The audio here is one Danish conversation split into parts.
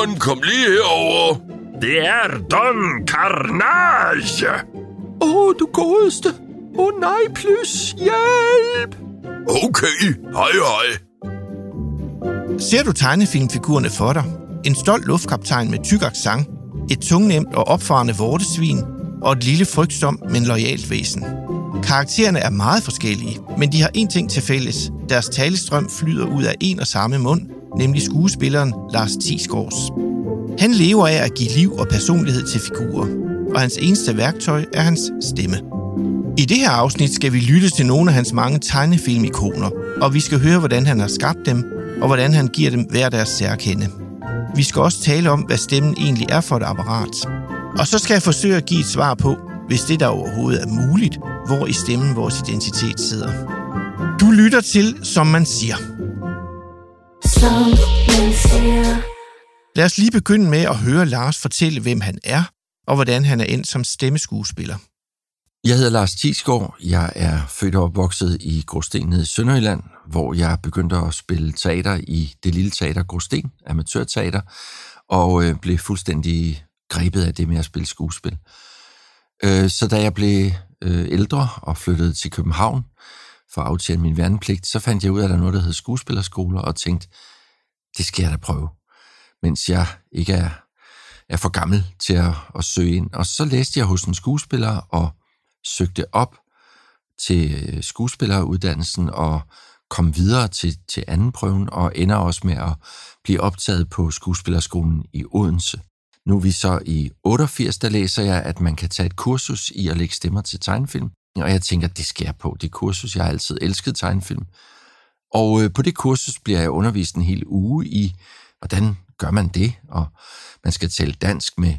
Don, kom lige herover. Det er Don Carnage. Åh, oh, du godeste. Åh oh, nej, plus. Hjælp! Okay, hej hej. Ser du tegnefilmfigurerne for dig? En stolt luftkaptajn med tyk accent, et tungnemt og opfarende vortesvin og et lille frygtsom, men lojalt væsen. Karaktererne er meget forskellige, men de har én ting til fælles. Deres talestrøm flyder ud af en og samme mund, nemlig skuespilleren Lars Tisgaards. Han lever af at give liv og personlighed til figurer, og hans eneste værktøj er hans stemme. I det her afsnit skal vi lytte til nogle af hans mange tegnefilmikoner, og vi skal høre, hvordan han har skabt dem, og hvordan han giver dem hver deres særkende. Vi skal også tale om, hvad stemmen egentlig er for et apparat. Og så skal jeg forsøge at give et svar på, hvis det der overhovedet er muligt, hvor i stemmen vores identitet sidder. Du lytter til, som man siger. Som man siger. Lad os lige begynde med at høre Lars fortælle, hvem han er, og hvordan han er endt som stemmeskuespiller. Jeg hedder Lars Tisgaard. Jeg er født og opvokset i Gråsten i Sønderjylland, hvor jeg begyndte at spille teater i det lille teater Gråsten, amatørteater, og øh, blev fuldstændig grebet af det med at spille skuespil. Øh, så da jeg blev øh, ældre og flyttede til København for at aftjene min værnepligt, så fandt jeg ud af, at der er noget, der hedder skuespillerskoler, og tænkte, det skal jeg da prøve, mens jeg ikke er, er for gammel til at, at søge ind. Og så læste jeg hos en skuespiller og søgte op til skuespilleruddannelsen og kom videre til, til anden prøven og ender også med at blive optaget på skuespillerskolen i Odense. Nu er vi så i 88, der læser jeg, at man kan tage et kursus i at lægge stemmer til tegnefilm. Og jeg tænker, det skal jeg på. Det kursus, jeg har altid elsket tegnefilm. Og øh, på det kursus bliver jeg undervist en hel uge i, hvordan gør man det? Og man skal tale dansk med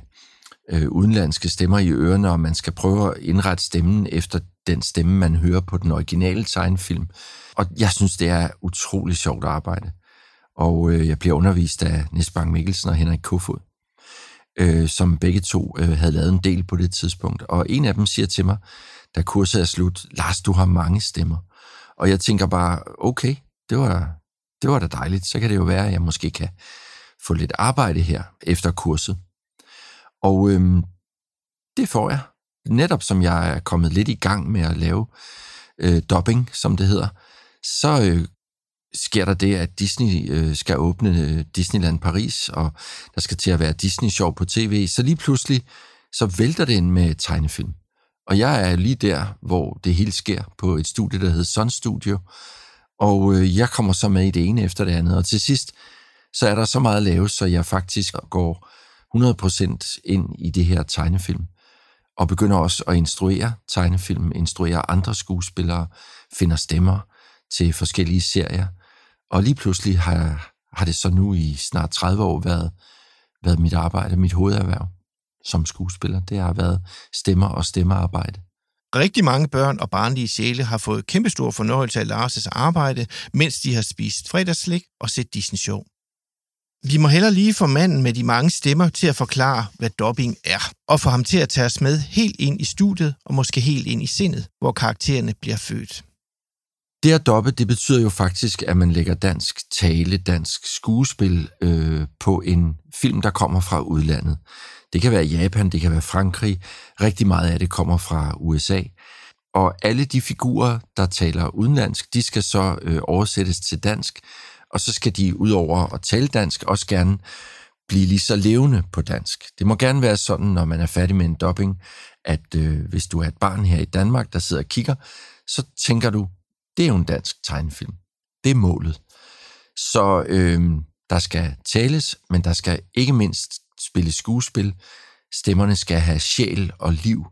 øh, udenlandske stemmer i ørerne, og man skal prøve at indrette stemmen efter den stemme, man hører på den originale tegnefilm. Og jeg synes, det er utrolig sjovt arbejde. Og øh, jeg bliver undervist af Nisbang Mikkelsen og Henrik Kofod øh, som begge to øh, havde lavet en del på det tidspunkt. Og en af dem siger til mig, da kurset er slut, Lars, du har mange stemmer. Og jeg tænker bare, okay, det var, det var da dejligt. Så kan det jo være, at jeg måske kan få lidt arbejde her efter kurset. Og øhm, det får jeg. Netop som jeg er kommet lidt i gang med at lave øh, dubbing, som det hedder, så øh, sker der det, at Disney øh, skal åbne øh, Disneyland Paris, og der skal til at være Disney-show på tv, så lige pludselig, så vælter det ind med tegnefilm. Og jeg er lige der, hvor det hele sker, på et studie, der hedder Sun Studio, og øh, jeg kommer så med i det ene efter det andet, og til sidst, så er der så meget lavet, så jeg faktisk går 100% ind i det her tegnefilm, og begynder også at instruere tegnefilm, instruere andre skuespillere, finder stemmer til forskellige serier, og lige pludselig har, har det så nu i snart 30 år været, været mit arbejde, mit hovederhverv som skuespiller. Det har været stemmer og stemmearbejde. Rigtig mange børn og barnlige sjæle har fået kæmpestor fornøjelse af Lars' arbejde, mens de har spist fredagsslik og set Disney-show. Vi må heller lige få manden med de mange stemmer til at forklare, hvad dobbing er, og få ham til at tage os med helt ind i studiet og måske helt ind i sindet, hvor karaktererne bliver født. Det at dobbe, det betyder jo faktisk, at man lægger dansk tale, dansk skuespil øh, på en film, der kommer fra udlandet. Det kan være Japan, det kan være Frankrig. Rigtig meget af det kommer fra USA. Og alle de figurer, der taler udenlandsk, de skal så øh, oversættes til dansk, og så skal de udover at tale dansk også gerne blive lige så levende på dansk. Det må gerne være sådan, når man er færdig med en dubbing, at øh, hvis du er et barn her i Danmark, der sidder og kigger, så tænker du, det er jo en dansk tegnefilm. Det er målet. Så øh, der skal tales, men der skal ikke mindst spille skuespil. Stemmerne skal have sjæl og liv,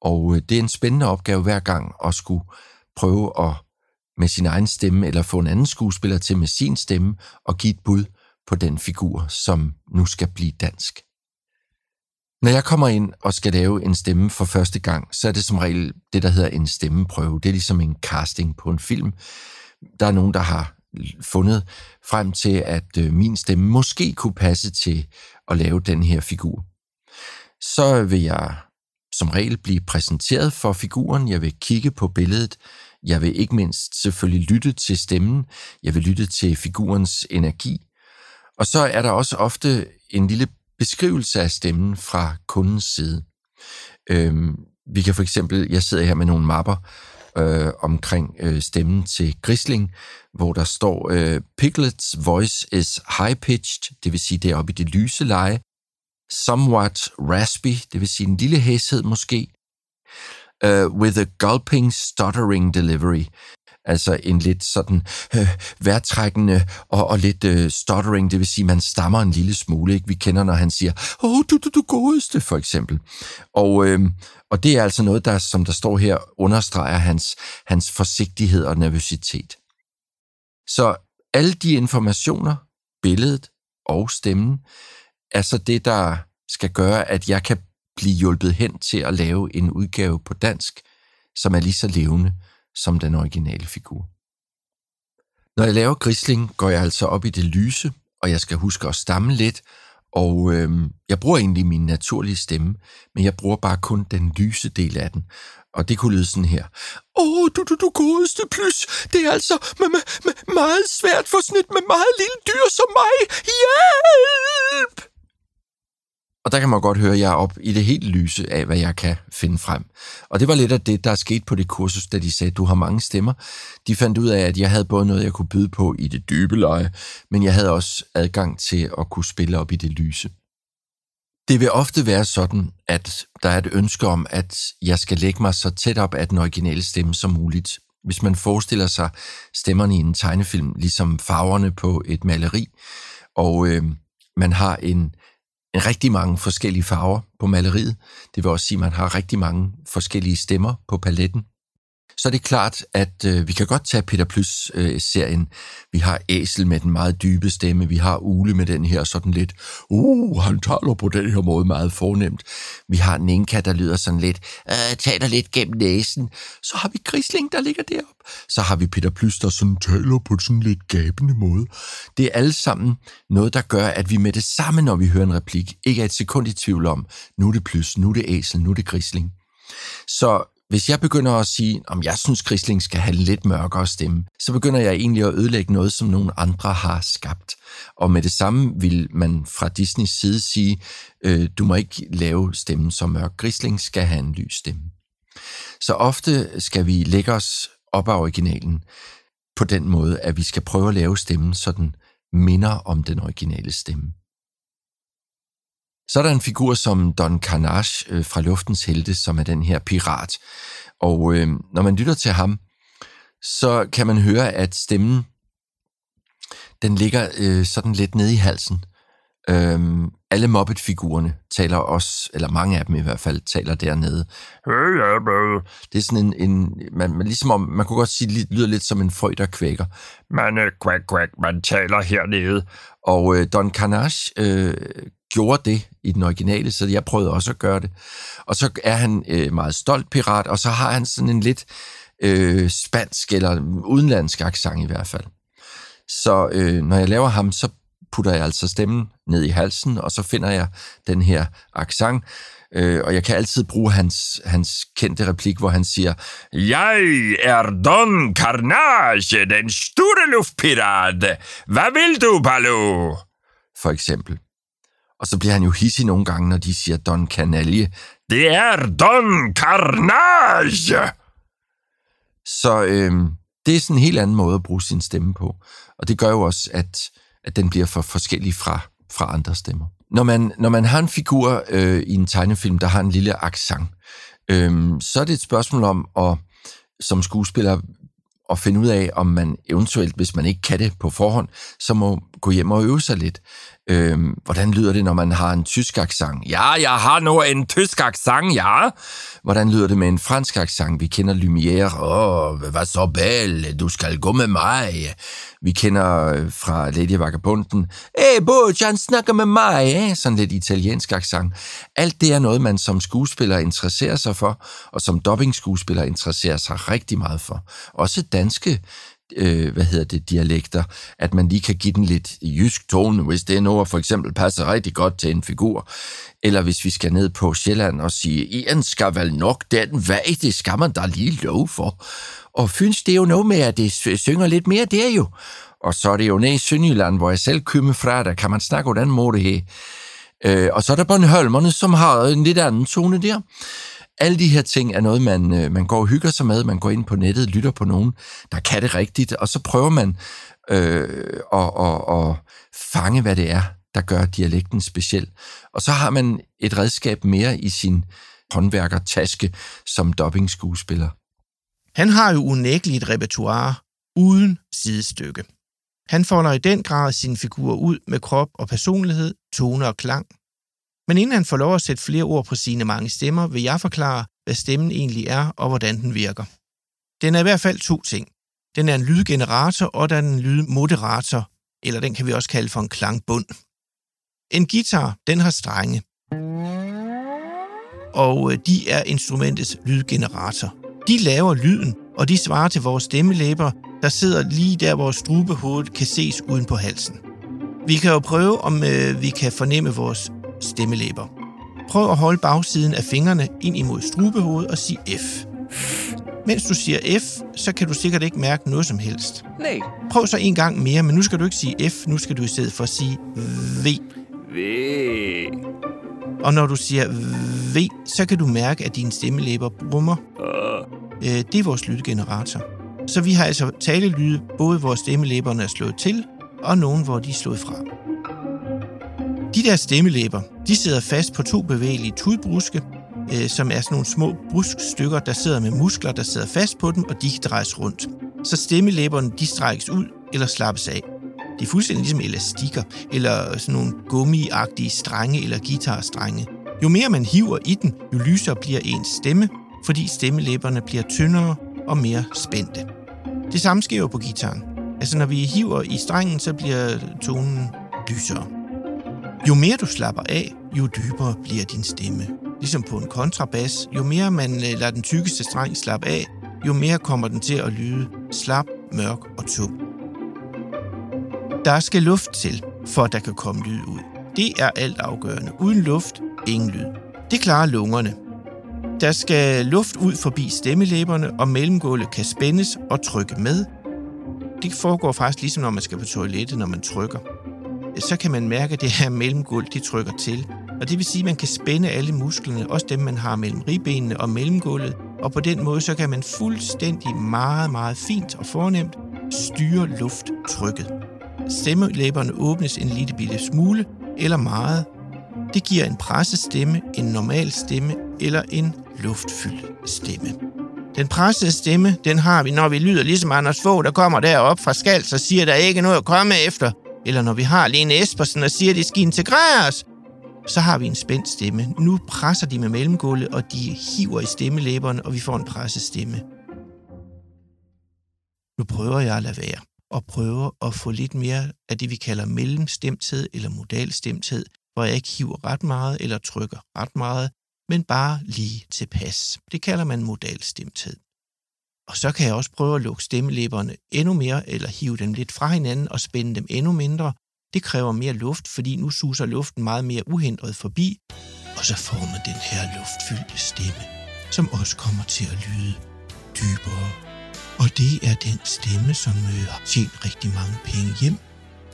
og øh, det er en spændende opgave hver gang at skulle prøve at med sin egen stemme, eller få en anden skuespiller til med sin stemme, og give et bud på den figur, som nu skal blive dansk. Når jeg kommer ind og skal lave en stemme for første gang, så er det som regel det, der hedder en stemmeprøve. Det er ligesom en casting på en film. Der er nogen, der har fundet frem til, at øh, min stemme måske kunne passe til at lave den her figur. Så vil jeg som regel blive præsenteret for figuren. Jeg vil kigge på billedet. Jeg vil ikke mindst selvfølgelig lytte til stemmen. Jeg vil lytte til figurens energi. Og så er der også ofte en lille beskrivelse af stemmen fra kundens side. Øhm, vi kan for eksempel, jeg sidder her med nogle mapper øh, omkring øh, stemmen til Grisling, hvor der står, øh, Piglets voice is high-pitched, det vil sige, det er oppe i det lyse leje, somewhat raspy, det vil sige en lille hæshed måske, uh, with a gulping, stuttering delivery. Altså en lidt sådan øh, værtrækkende og, og lidt øh, stuttering, det vil sige, man stammer en lille smule. Ikke? Vi kender, når han siger, åh, du, du, du godeste, for eksempel. Og, øh, og det er altså noget, der, som der står her, understreger hans, hans forsigtighed og nervøsitet. Så alle de informationer, billedet og stemmen, er så det, der skal gøre, at jeg kan blive hjulpet hen til at lave en udgave på dansk, som er lige så levende som den originale figur. Når jeg laver grisling, går jeg altså op i det lyse, og jeg skal huske at stamme lidt, og øh, jeg bruger egentlig min naturlige stemme, men jeg bruger bare kun den lyse del af den. Og det kunne lyde sådan her. Åh, oh, du, du, du godeste plus. Det er altså med, med, med meget svært for sådan et med meget lille dyr som mig. Hjælp! Og der kan man godt høre, at jeg er op i det helt lyse af, hvad jeg kan finde frem. Og det var lidt af det, der er sket på det kursus, da de sagde, at du har mange stemmer. De fandt ud af, at jeg havde både noget, jeg kunne byde på i det dybe leje, men jeg havde også adgang til at kunne spille op i det lyse. Det vil ofte være sådan, at der er et ønske om, at jeg skal lægge mig så tæt op af den originale stemme som muligt. Hvis man forestiller sig stemmerne i en tegnefilm, ligesom farverne på et maleri, og øh, man har en rigtig mange forskellige farver på maleriet. Det vil også sige, at man har rigtig mange forskellige stemmer på paletten så er det klart, at øh, vi kan godt tage Peter Plus-serien. Øh, vi har Æsel med den meget dybe stemme, vi har Ule med den her sådan lidt, uh, han taler på den her måde meget fornemt. Vi har Ninka, der lyder sådan lidt, øh, taler lidt gennem næsen. Så har vi Grisling, der ligger derop. Så har vi Peter Plus, der sådan taler på sådan lidt gabende måde. Det er alle sammen noget, der gør, at vi med det samme, når vi hører en replik, ikke er et sekund i tvivl om, nu er det Plus, nu er det Æsel, nu er det Grisling. Så hvis jeg begynder at sige, om jeg synes, Grisling skal have lidt mørkere stemme, så begynder jeg egentlig at ødelægge noget, som nogle andre har skabt. Og med det samme vil man fra Disneys side sige, øh, du må ikke lave stemmen så mørk. Grisling skal have en lys stemme. Så ofte skal vi lægge os op af originalen på den måde, at vi skal prøve at lave stemmen, så den minder om den originale stemme. Så er der en figur som Don Carnage øh, fra Luftens Helte, som er den her pirat. Og øh, når man lytter til ham, så kan man høre, at stemmen, den ligger øh, sådan lidt nede i halsen. Øhm, alle Muppet-figurerne taler også, eller mange af dem i hvert fald, taler dernede. Det er sådan en, en man, man, ligesom om, man kunne godt sige, det lyder lidt som en frø, der kvækker. Man, øh, kvæk, kvæk, man taler hernede. Og øh, Don Carnage øh, gjorde det i den originale, så jeg prøvede også at gøre det. Og så er han øh, meget stolt pirat, og så har han sådan en lidt øh, spansk eller udenlandsk accent i hvert fald. Så øh, når jeg laver ham, så putter jeg altså stemmen ned i halsen, og så finder jeg den her accent, øh, og jeg kan altid bruge hans, hans kendte replik, hvor han siger, Jeg er Don Carnage, den store luftpirat. Hvad vil du, Baloo? For eksempel. Og så bliver han jo hissig nogle gange, når de siger Don Canalje. Det er Don Carnage! Så øh, det er sådan en helt anden måde at bruge sin stemme på. Og det gør jo også, at, at den bliver for forskellig fra, fra andre stemmer. Når man, når man har en figur øh, i en tegnefilm, der har en lille accent, øh, så er det et spørgsmål om at som skuespiller at finde ud af, om man eventuelt, hvis man ikke kan det på forhånd, så må gå hjem og øve sig lidt. Øhm, hvordan lyder det, når man har en tysk accent? Ja, jeg har nu en tysk accent, ja. Hvordan lyder det med en fransk accent? Vi kender Lumière. Åh, oh, hvad så belle, du skal gå med mig. Vi kender øh, fra Lady Vagabunden. Hey, Bojan, snakker med mig. Eh? Sådan lidt italiensk accent. Alt det er noget, man som skuespiller interesserer sig for, og som dobbingskuespiller interesserer sig rigtig meget for. Også danske øh, hvad hedder det, dialekter, at man lige kan give den lidt jysk tone, hvis det er noget, for eksempel passer rigtig godt til en figur. Eller hvis vi skal ned på Sjælland og sige, Ian skal vel nok den vej, det skal man da lige lov for. Og Fyns, det er jo noget med, at det synger lidt mere der jo. Og så er det jo nede i Sønderjylland, hvor jeg selv kommer fra, der kan man snakke på den måde her. Øh, og så er der Bornholmerne, som har en lidt anden tone der. Alle de her ting er noget, man, øh, man går og hygger sig med. Man går ind på nettet, lytter på nogen, der kan det rigtigt, og så prøver man øh, at, at, at fange, hvad det er, der gør dialekten speciel. Og så har man et redskab mere i sin håndværkertaske som dubbing-skuespiller. Han har jo unægteligt et repertoire uden sidestykke. Han folder i den grad sine figurer ud med krop og personlighed, tone og klang. Men inden han får lov at sætte flere ord på sine mange stemmer, vil jeg forklare, hvad stemmen egentlig er og hvordan den virker. Den er i hvert fald to ting. Den er en lydgenerator, og den er en lydmoderator, eller den kan vi også kalde for en klangbund. En guitar, den har strenge, og øh, de er instrumentets lydgenerator. De laver lyden, og de svarer til vores stemmelæber, der sidder lige der, hvor strubehovedet kan ses uden på halsen. Vi kan jo prøve, om øh, vi kan fornemme vores stemmelæber. Prøv at holde bagsiden af fingrene ind imod strubehovedet og sig F. Mens du siger F, så kan du sikkert ikke mærke noget som helst. Nej. Prøv så en gang mere, men nu skal du ikke sige F, nu skal du i stedet for sige V. V. Og når du siger V, så kan du mærke, at dine stemmelæber brummer. Øh, det er vores lydgenerator. Så vi har altså talelyde, både hvor stemmelæberne er slået til, og nogen, hvor de er slået fra. De der stemmelæber, de sidder fast på to bevægelige tudbruske, øh, som er sådan nogle små bruskstykker, der sidder med muskler, der sidder fast på dem, og de kan drejes rundt. Så stemmelæberne, de strækkes ud eller slappes af. Det er fuldstændig ligesom elastikker, eller sådan nogle gummiagtige strenge eller guitarstrenge. Jo mere man hiver i den, jo lysere bliver ens stemme, fordi stemmelæberne bliver tyndere og mere spændte. Det samme sker jo på gitaren. Altså når vi hiver i strengen, så bliver tonen lysere. Jo mere du slapper af, jo dybere bliver din stemme. Ligesom på en kontrabas, jo mere man øh, lader den tykkeste streng slappe af, jo mere kommer den til at lyde slap, mørk og tung. Der skal luft til, for at der kan komme lyd ud. Det er alt afgørende. Uden luft, ingen lyd. Det klarer lungerne. Der skal luft ud forbi stemmelæberne, og mellemgulvet kan spændes og trykke med. Det foregår faktisk ligesom når man skal på toilettet, når man trykker. Så kan man mærke, at det her mellemgulv, de trykker til. Og det vil sige, at man kan spænde alle musklerne, også dem, man har mellem ribbenene og mellemgulvet. Og på den måde, så kan man fuldstændig meget, meget fint og fornemt styre lufttrykket. Stemmelæberne åbnes en lille bitte smule eller meget. Det giver en pressestemme, en normal stemme eller en luftfyldt stemme. Den pressede stemme, den har vi, når vi lyder ligesom Anders Fogh, der kommer derop fra Skals så siger, der ikke noget at komme efter. Eller når vi har Lene Espersen og siger, at de skal integreres. Så har vi en spændt stemme. Nu presser de med mellemgulvet, og de hiver i stemmelæberne, og vi får en presset stemme. Nu prøver jeg at lade være og prøver at få lidt mere af det, vi kalder mellemstemthed eller modalstemthed, hvor jeg ikke hiver ret meget eller trykker ret meget, men bare lige tilpas. Det kalder man modalstemthed. Og så kan jeg også prøve at lukke stemmelæberne endnu mere, eller hive dem lidt fra hinanden og spænde dem endnu mindre. Det kræver mere luft, fordi nu suser luften meget mere uhindret forbi, og så får man den her luftfyldte stemme, som også kommer til at lyde dybere. Og det er den stemme, som øh, har tjent rigtig mange penge hjem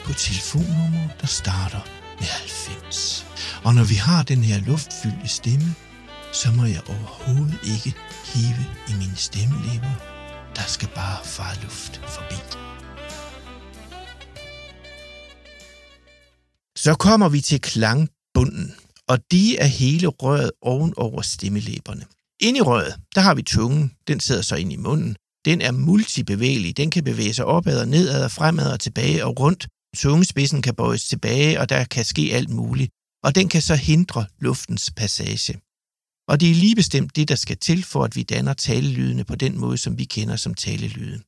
på telefonnummer, der starter med 90. Og når vi har den her luftfyldte stemme, så må jeg overhovedet ikke hive i mine stemmelæber. Der skal bare far luft forbi. Så kommer vi til klangbunden, og det er hele røret oven over stemmelæberne. Inde i røret, der har vi tungen, den sidder så ind i munden. Den er multibevægelig, den kan bevæge sig opad og nedad og fremad og tilbage og rundt. Tungespidsen kan bøjes tilbage, og der kan ske alt muligt, og den kan så hindre luftens passage. Og det er lige bestemt det, der skal til, for at vi danner talelydene på den måde, som vi kender som talelyde.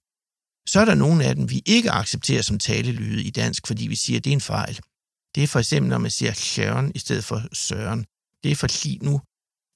Så er der nogle af dem, vi ikke accepterer som talelyde i dansk, fordi vi siger, at det er en fejl. Det er for eksempel, når man siger Søren i stedet for Søren. Det er fordi, nu,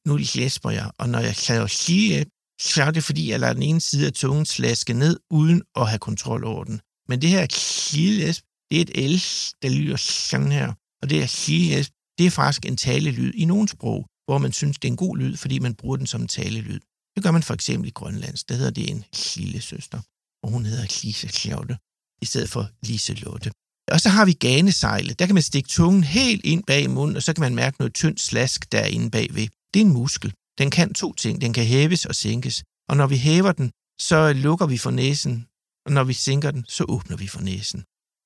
nu læsper jeg, og når jeg siger sige, øh, så er det fordi, jeg lader den ene side af tungen slaske ned, uden at have kontrol over den. Men det her kilæsp, det er et L, der lyder sådan her. Og det her kilæsp, det er faktisk en talelyd i nogle sprog, hvor man synes, det er en god lyd, fordi man bruger den som en talelyd. Det gør man for eksempel i Grønlands. Der hedder det en lille søster, og hun hedder Klise Kjavle. i stedet for Liselotte. Og så har vi ganesejlet. Der kan man stikke tungen helt ind bag munden, og så kan man mærke noget tyndt slask derinde bagved. Det er en muskel. Den kan to ting. Den kan hæves og sænkes. Og når vi hæver den, så lukker vi for næsen, og når vi sænker den, så åbner vi for næsen.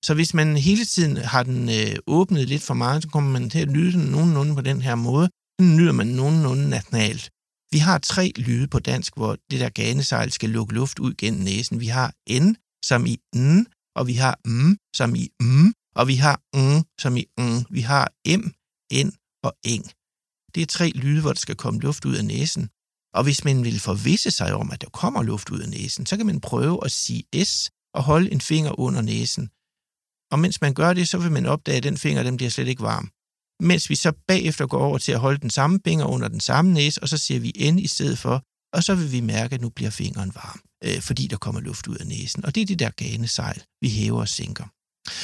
Så hvis man hele tiden har den øh, åbnet lidt for meget, så kommer man til at lyde den nogenlunde på den her måde. Den nyder man nogenlunde nationalt. Vi har tre lyde på dansk, hvor det der ganesejl skal lukke luft ud gennem næsen. Vi har N, som i N, og vi har M, som i M, og vi har N, som i N. Vi har M, N og Eng. Det er tre lyde, hvor der skal komme luft ud af næsen. Og hvis man vil forvisse sig om, at der kommer luft ud af næsen, så kan man prøve at sige S og holde en finger under næsen. Og mens man gør det, så vil man opdage, at den finger den bliver slet ikke varm. Mens vi så bagefter går over til at holde den samme finger under den samme næse, og så siger vi N i stedet for, og så vil vi mærke, at nu bliver fingeren varm, øh, fordi der kommer luft ud af næsen. Og det er de der ganesejl, vi hæver og sænker.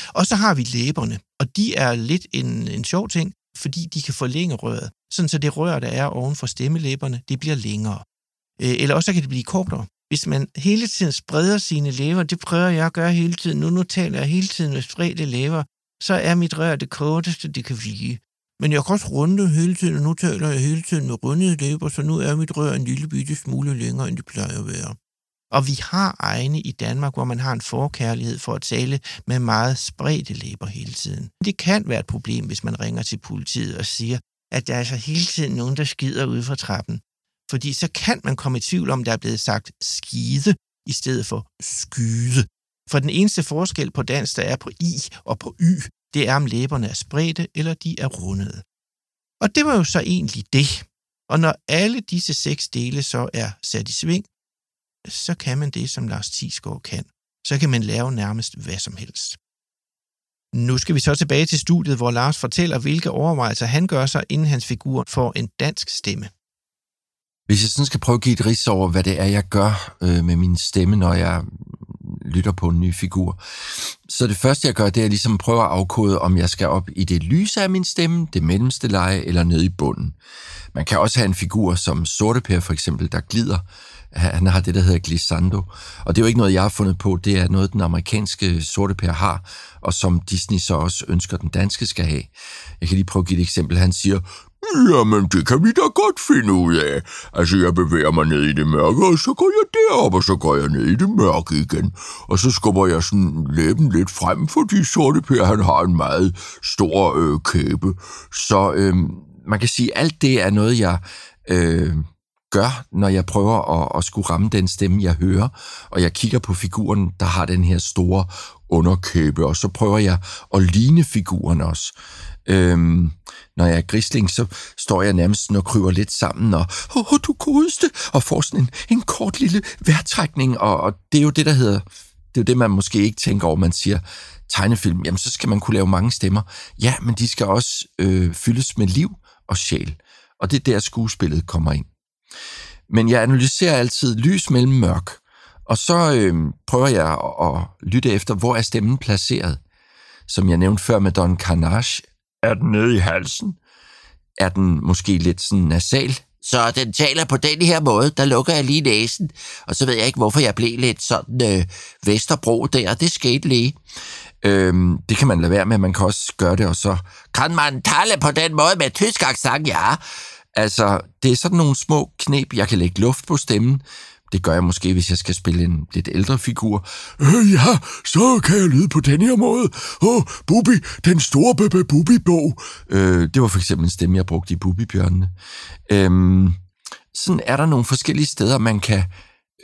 Og så har vi læberne, og de er lidt en, en sjov ting, fordi de kan forlænge røret, sådan så det rør, der er oven for stemmelæberne, det bliver længere. Øh, eller også kan det blive kortere. Hvis man hele tiden spreder sine læber, det prøver jeg at gøre hele tiden, nu, nu taler jeg hele tiden med spredte læber, så er mit rør det korteste, det kan blive. Men jeg kan også runde hele tiden, og nu taler jeg hele tiden med rundede læber, så nu er mit rør en lille bitte smule længere, end det plejer at være. Og vi har egne i Danmark, hvor man har en forkærlighed for at tale med meget spredte læber hele tiden. Det kan være et problem, hvis man ringer til politiet og siger, at der er altså hele tiden nogen, der skider ude fra trappen. Fordi så kan man komme i tvivl om, der er blevet sagt skide i stedet for skyde. For den eneste forskel på dansk, der er på i og på y, det er, om læberne er spredte eller de er rundede. Og det var jo så egentlig det. Og når alle disse seks dele så er sat i sving, så kan man det, som Lars Tisgaard kan. Så kan man lave nærmest hvad som helst. Nu skal vi så tilbage til studiet, hvor Lars fortæller, hvilke overvejelser han gør sig, inden hans figur får en dansk stemme. Hvis jeg sådan skal prøve at give et ris over, hvad det er, jeg gør øh, med min stemme, når jeg lytter på en ny figur, så det første, jeg gør, det er ligesom at prøve at afkode, om jeg skal op i det lyse af min stemme, det mellemste leje, eller ned i bunden. Man kan også have en figur som Sorteper for eksempel, der glider. Han har det, der hedder glissando. Og det er jo ikke noget, jeg har fundet på. Det er noget, den amerikanske Sorteper har, og som Disney så også ønsker, den danske skal have. Jeg kan lige prøve at give et eksempel. Han siger, Jamen, det kan vi da godt finde ud af. Altså, jeg bevæger mig ned i det mørke, og så går jeg derop, og så går jeg ned i det mørke igen. Og så skubber jeg sådan læben lidt frem, fordi Sorte Per, han har en meget stor øh, kæbe. Så øh, man kan sige, at alt det er noget, jeg øh, gør, når jeg prøver at, at skulle ramme den stemme, jeg hører. Og jeg kigger på figuren, der har den her store underkæbe, og så prøver jeg at ligne figuren også. Øhm, når jeg er grisling, så står jeg nærmest og kryber lidt sammen, og åh, oh, du godeste, og får sådan en, en kort lille vejrtrækning, og, og det er jo det, der hedder, det er jo det, man måske ikke tænker over, man siger, tegnefilm, jamen så skal man kunne lave mange stemmer. Ja, men de skal også øh, fyldes med liv og sjæl, og det er der skuespillet kommer ind. Men jeg analyserer altid lys mellem mørk, og så øh, prøver jeg at, at lytte efter, hvor er stemmen placeret. Som jeg nævnte før med Don Carnage, er den nede i halsen? er den måske lidt sådan nasal. Så den taler på den her måde, der lukker jeg lige næsen, og så ved jeg ikke, hvorfor jeg blev lidt sådan øh, Vesterbro der, det skete lige. Øhm, det kan man lade være med, man kan også gøre det, og så... Kan man tale på den måde med tysk accent, ja? Altså, det er sådan nogle små knep, jeg kan lægge luft på stemmen. Det gør jeg måske, hvis jeg skal spille en lidt ældre figur. Øh, ja, så kan jeg lyde på den her måde. Åh, oh, Bubi, den store Bebe Bubi-bog. Øh, det var for eksempel en stemme, jeg brugte i Bubibjørnene. Øhm, sådan er der nogle forskellige steder, man kan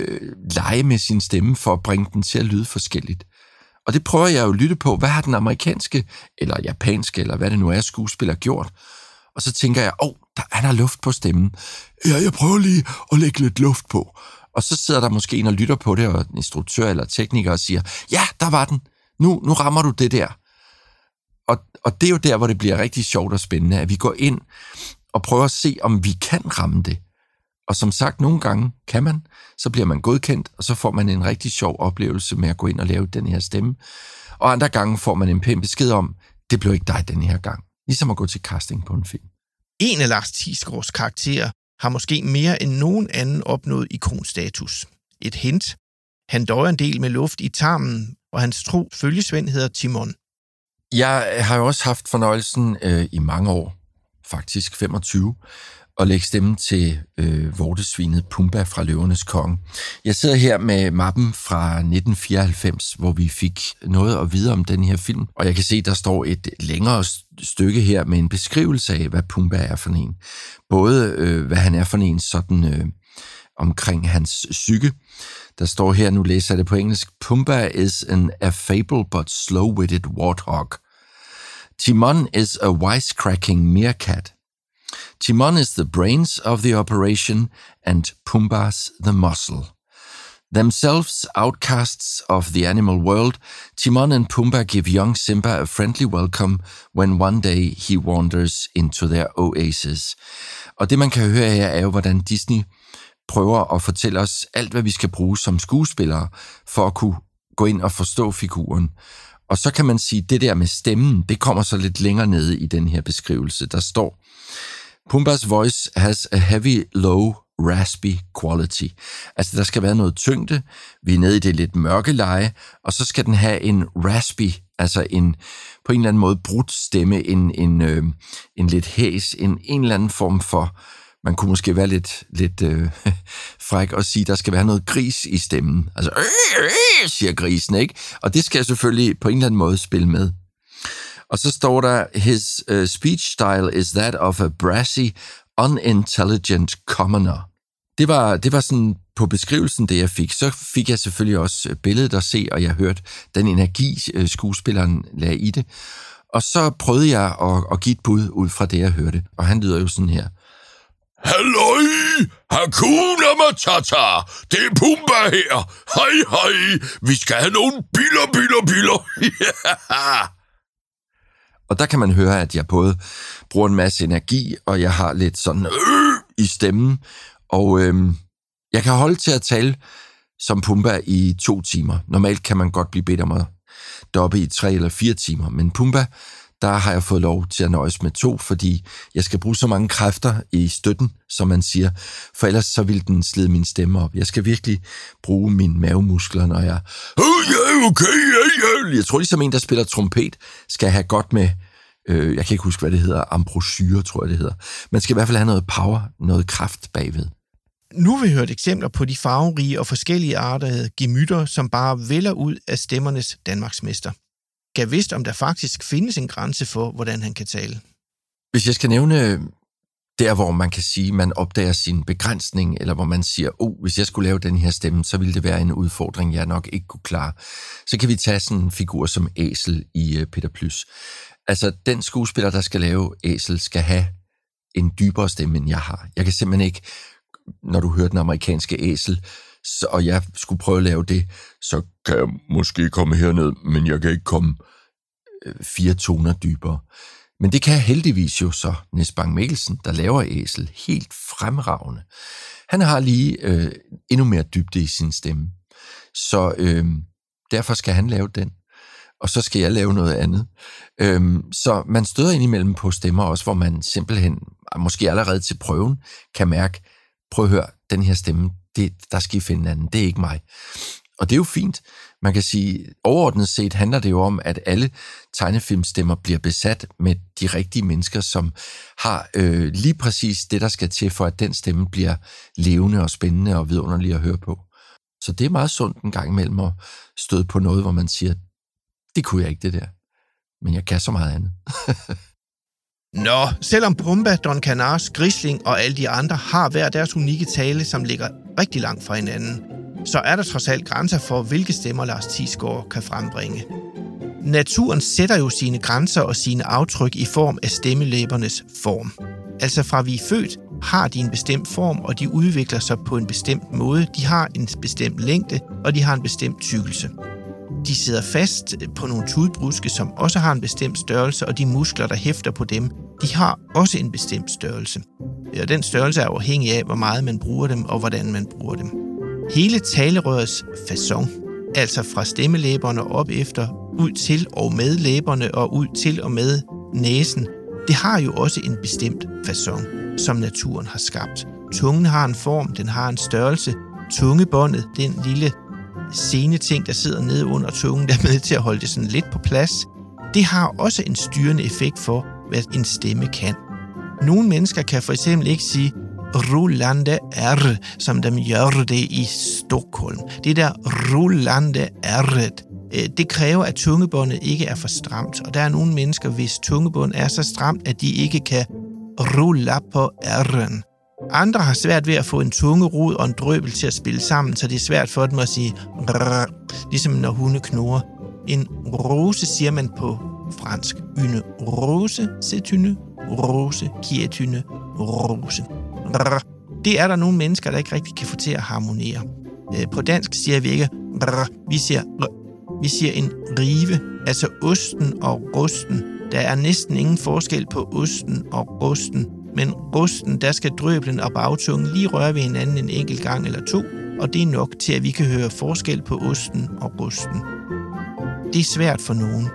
øh, lege med sin stemme for at bringe den til at lyde forskelligt. Og det prøver jeg jo at lytte på. Hvad har den amerikanske, eller japanske, eller hvad det nu er, skuespiller gjort? Og så tænker jeg, åh, oh, der er der luft på stemmen. Ja, jeg prøver lige at lægge lidt luft på. Og så sidder der måske en og lytter på det, og en instruktør eller tekniker og siger, ja, der var den. Nu, nu rammer du det der. Og, og det er jo der, hvor det bliver rigtig sjovt og spændende, at vi går ind og prøver at se, om vi kan ramme det. Og som sagt, nogle gange kan man, så bliver man godkendt, og så får man en rigtig sjov oplevelse med at gå ind og lave den her stemme. Og andre gange får man en pæn besked om, det blev ikke dig den her gang. Ligesom at gå til casting på en film. En af Lars Tisgaards karakterer har måske mere end nogen anden opnået ikonstatus. Et hint. Han døjer en del med luft i tarmen, og hans tro følgesvend hedder Timon. Jeg har jo også haft fornøjelsen øh, i mange år, faktisk 25, og lægge stemme til øh, vortesvinet Pumba fra Løvernes Konge. Jeg sidder her med mappen fra 1994, hvor vi fik noget at vide om den her film, og jeg kan se, der står et længere stykke her med en beskrivelse af, hvad Pumba er for en. Både øh, hvad han er for en sådan øh, omkring hans psyke. Der står her, nu læser jeg det på engelsk, Pumba is an affable but slow-witted warthog. Timon is a wisecracking meerkat. Timon is the brains of the operation, and Pumbaa's the muscle. Themselves outcasts of the animal world, Timon and Pumbaa give young Simba a friendly welcome when one day he wanders into their oasis. Og det man kan høre her er jo, hvordan Disney prøver at fortælle os alt, hvad vi skal bruge som skuespillere, for at kunne gå ind og forstå figuren. Og så kan man sige, at det der med stemmen, det kommer så lidt længere nede i den her beskrivelse. Der står, Pumbas voice has a heavy, low, raspy quality. Altså, der skal være noget tyngde. Vi er nede i det lidt mørke leje, og så skal den have en raspy, altså en på en eller anden måde brudt stemme, en, en, øh, en lidt hæs, en, en eller anden form for, man kunne måske være lidt, lidt øh, fræk og sige, der skal være noget gris i stemmen. Altså, øh, øh, øh, siger grisen, ikke? Og det skal jeg selvfølgelig på en eller anden måde spille med. Og så står der, his uh, speech style is that of a brassy, unintelligent commoner. Det var, det var sådan på beskrivelsen, det jeg fik. Så fik jeg selvfølgelig også øh, billedet at se, og jeg hørte den energi, øh, skuespilleren lagde i det. Og så prøvede jeg at, at give et bud ud fra det, jeg hørte. Og han lyder jo sådan her. Halløj! Hakuna Matata! Det er Pumba her! Hej, hej! Vi skal have nogle biller, biller, biller! Og der kan man høre, at jeg både bruger en masse energi, og jeg har lidt sådan øh, i stemmen. Og øh, jeg kan holde til at tale som Pumba i to timer. Normalt kan man godt blive bedt om at doppe i tre eller fire timer, men Pumba, der har jeg fået lov til at nøjes med to, fordi jeg skal bruge så mange kræfter i støtten, som man siger, for ellers så vil den slide min stemme op. Jeg skal virkelig bruge mine mavemuskler, når jeg... Oh, yeah, okay, yeah, yeah. Jeg tror ligesom en, der spiller trompet, skal have godt med... Øh, jeg kan ikke huske, hvad det hedder. Ambrosyre, tror jeg, det hedder. Man skal i hvert fald have noget power, noget kraft bagved. Nu har vi hørt eksempler på de farverige og forskellige arter gemytter, som bare vælger ud af stemmernes Danmarksmester. Gav vidst, om der faktisk findes en grænse for, hvordan han kan tale. Hvis jeg skal nævne øh, der, hvor man kan sige, man opdager sin begrænsning, eller hvor man siger, oh, hvis jeg skulle lave den her stemme, så ville det være en udfordring, jeg nok ikke kunne klare. Så kan vi tage sådan en figur som Æsel i øh, Peter Plys. Altså, den skuespiller, der skal lave Æsel, skal have en dybere stemme, end jeg har. Jeg kan simpelthen ikke, når du hører den amerikanske Æsel, så, og jeg skulle prøve at lave det, så kan jeg måske komme herned, men jeg kan ikke komme øh, fire toner dybere. Men det kan heldigvis jo så Nesbang Mikkelsen, der laver æsel, helt fremragende. Han har lige øh, endnu mere dybde i sin stemme. Så øh, derfor skal han lave den. Og så skal jeg lave noget andet. Øh, så man støder indimellem på stemmer også, hvor man simpelthen, måske allerede til prøven, kan mærke, prøv at høre, den her stemme, det, der skal I finde en anden, det er ikke mig. Og det er jo fint. Man kan sige, overordnet set handler det jo om, at alle tegnefilmstemmer bliver besat med de rigtige mennesker, som har øh, lige præcis det, der skal til, for at den stemme bliver levende og spændende og vidunderlig at høre på. Så det er meget sundt en gang imellem at støde på noget, hvor man siger, det kunne jeg ikke det der, men jeg kan så meget andet. Nå, selvom Pumba, Don Canars, Grisling og alle de andre har hver deres unikke tale, som ligger rigtig langt fra hinanden, så er der trods alt grænser for, hvilke stemmer Lars Tisgaard kan frembringe. Naturen sætter jo sine grænser og sine aftryk i form af stemmelæbernes form. Altså fra vi er født, har de en bestemt form, og de udvikler sig på en bestemt måde. De har en bestemt længde, og de har en bestemt tykkelse. De sidder fast på nogle tudbruske, som også har en bestemt størrelse, og de muskler, der hæfter på dem, de har også en bestemt størrelse. Og den størrelse er afhængig af, hvor meget man bruger dem, og hvordan man bruger dem. Hele talerørets façon, altså fra stemmelæberne op efter, ud til og med læberne og ud til og med næsen, det har jo også en bestemt façon, som naturen har skabt. Tungen har en form, den har en størrelse. Tungebåndet, den lille ting, der sidder nede under tungen, der er med til at holde det sådan lidt på plads. Det har også en styrende effekt for, hvad en stemme kan. Nogle mennesker kan for eksempel ikke sige rullande R, som de gør det i Stockholm. Det der rullande R, øh, det kræver, at tungebåndet ikke er for stramt. Og der er nogle mennesker, hvis tungebånd er så stramt, at de ikke kan rulle på R'en. Andre har svært ved at få en tunge rod og en drøbel til at spille sammen, så det er svært for dem at sige rrr, ligesom når hunde knurrer. En rose siger man på fransk. Une rose, c'est une rose, qui est une rose. Rrr. Det er der nogle mennesker, der ikke rigtig kan få til at harmonere. Øh, på dansk siger vi ikke rrr, vi siger rrr. Vi siger en rive, altså osten og rusten. Der er næsten ingen forskel på osten og rusten, men rusten, der skal drøblen og bagtungen lige røre ved hinanden en enkelt gang eller to, og det er nok til, at vi kan høre forskel på osten og rusten. Det er svært for nogen.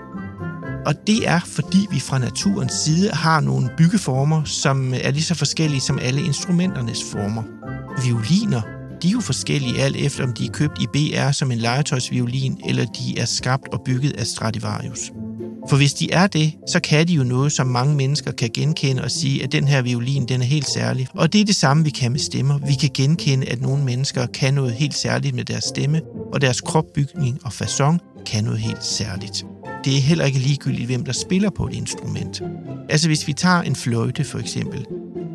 Og det er, fordi vi fra naturens side har nogle byggeformer, som er lige så forskellige som alle instrumenternes former. Violiner, de er jo forskellige alt efter, om de er købt i BR som en legetøjsviolin, eller de er skabt og bygget af Stradivarius. For hvis de er det, så kan de jo noget, som mange mennesker kan genkende og sige, at den her violin, den er helt særlig. Og det er det samme, vi kan med stemmer. Vi kan genkende, at nogle mennesker kan noget helt særligt med deres stemme, og deres kropbygning og fason kan noget helt særligt. Det er heller ikke ligegyldigt, hvem der spiller på et instrument. Altså hvis vi tager en fløjte for eksempel,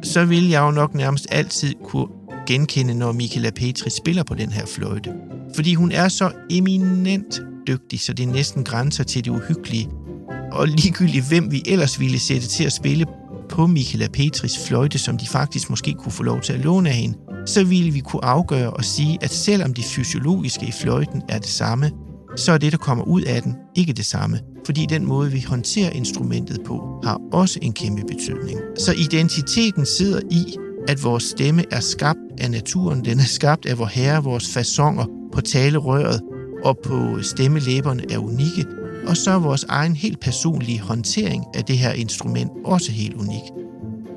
så vil jeg jo nok nærmest altid kunne genkende, når Michaela Petri spiller på den her fløjte. Fordi hun er så eminent dygtig, så det næsten grænser til det uhyggelige. Og ligegyldigt hvem vi ellers ville sætte til at spille på Michaela Petris fløjte, som de faktisk måske kunne få lov til at låne af hende, så ville vi kunne afgøre og sige, at selvom det fysiologiske i fløjten er det samme, så er det, der kommer ud af den, ikke det samme. Fordi den måde, vi håndterer instrumentet på, har også en kæmpe betydning. Så identiteten sidder i, at vores stemme er skabt af naturen. Den er skabt af vor herre, vores fasonger på talerøret og på stemmelæberne er unikke. Og så er vores egen helt personlige håndtering af det her instrument også helt unik.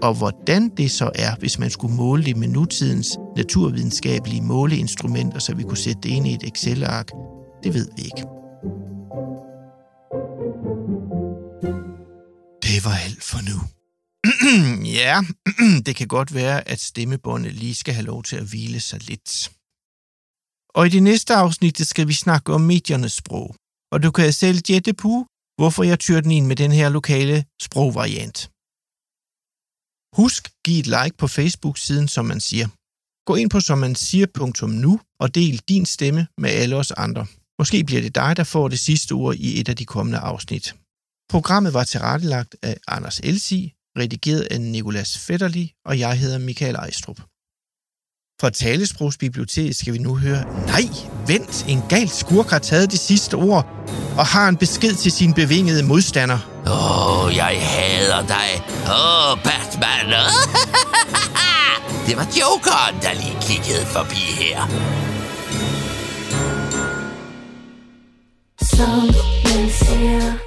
Og hvordan det så er, hvis man skulle måle det med nutidens naturvidenskabelige måleinstrumenter, så vi kunne sætte det ind i et Excel-ark, det ved vi ikke. Det var alt for nu. ja, det kan godt være, at stemmebåndet lige skal have lov til at hvile sig lidt. Og i det næste afsnit skal vi snakke om mediernes sprog. Og du kan selv gætte på, hvorfor jeg tyrer den ind med den her lokale sprogvariant. Husk, giv et like på Facebook-siden, som man siger. Gå ind på som man siger.nu og del din stemme med alle os andre. Måske bliver det dig, der får det sidste ord i et af de kommende afsnit. Programmet var tilrettelagt af Anders Elsi, redigeret af Nikolas Fetterli, og jeg hedder Michael Ejstrup. Fra Talesprogsbiblioteket skal vi nu høre, nej, vent, en gal skurk har taget det sidste ord, og har en besked til sin bevingede modstander. Åh, oh, jeg hader dig. Åh, oh, Batman. det var Jokeren, der lige kiggede forbi her. Some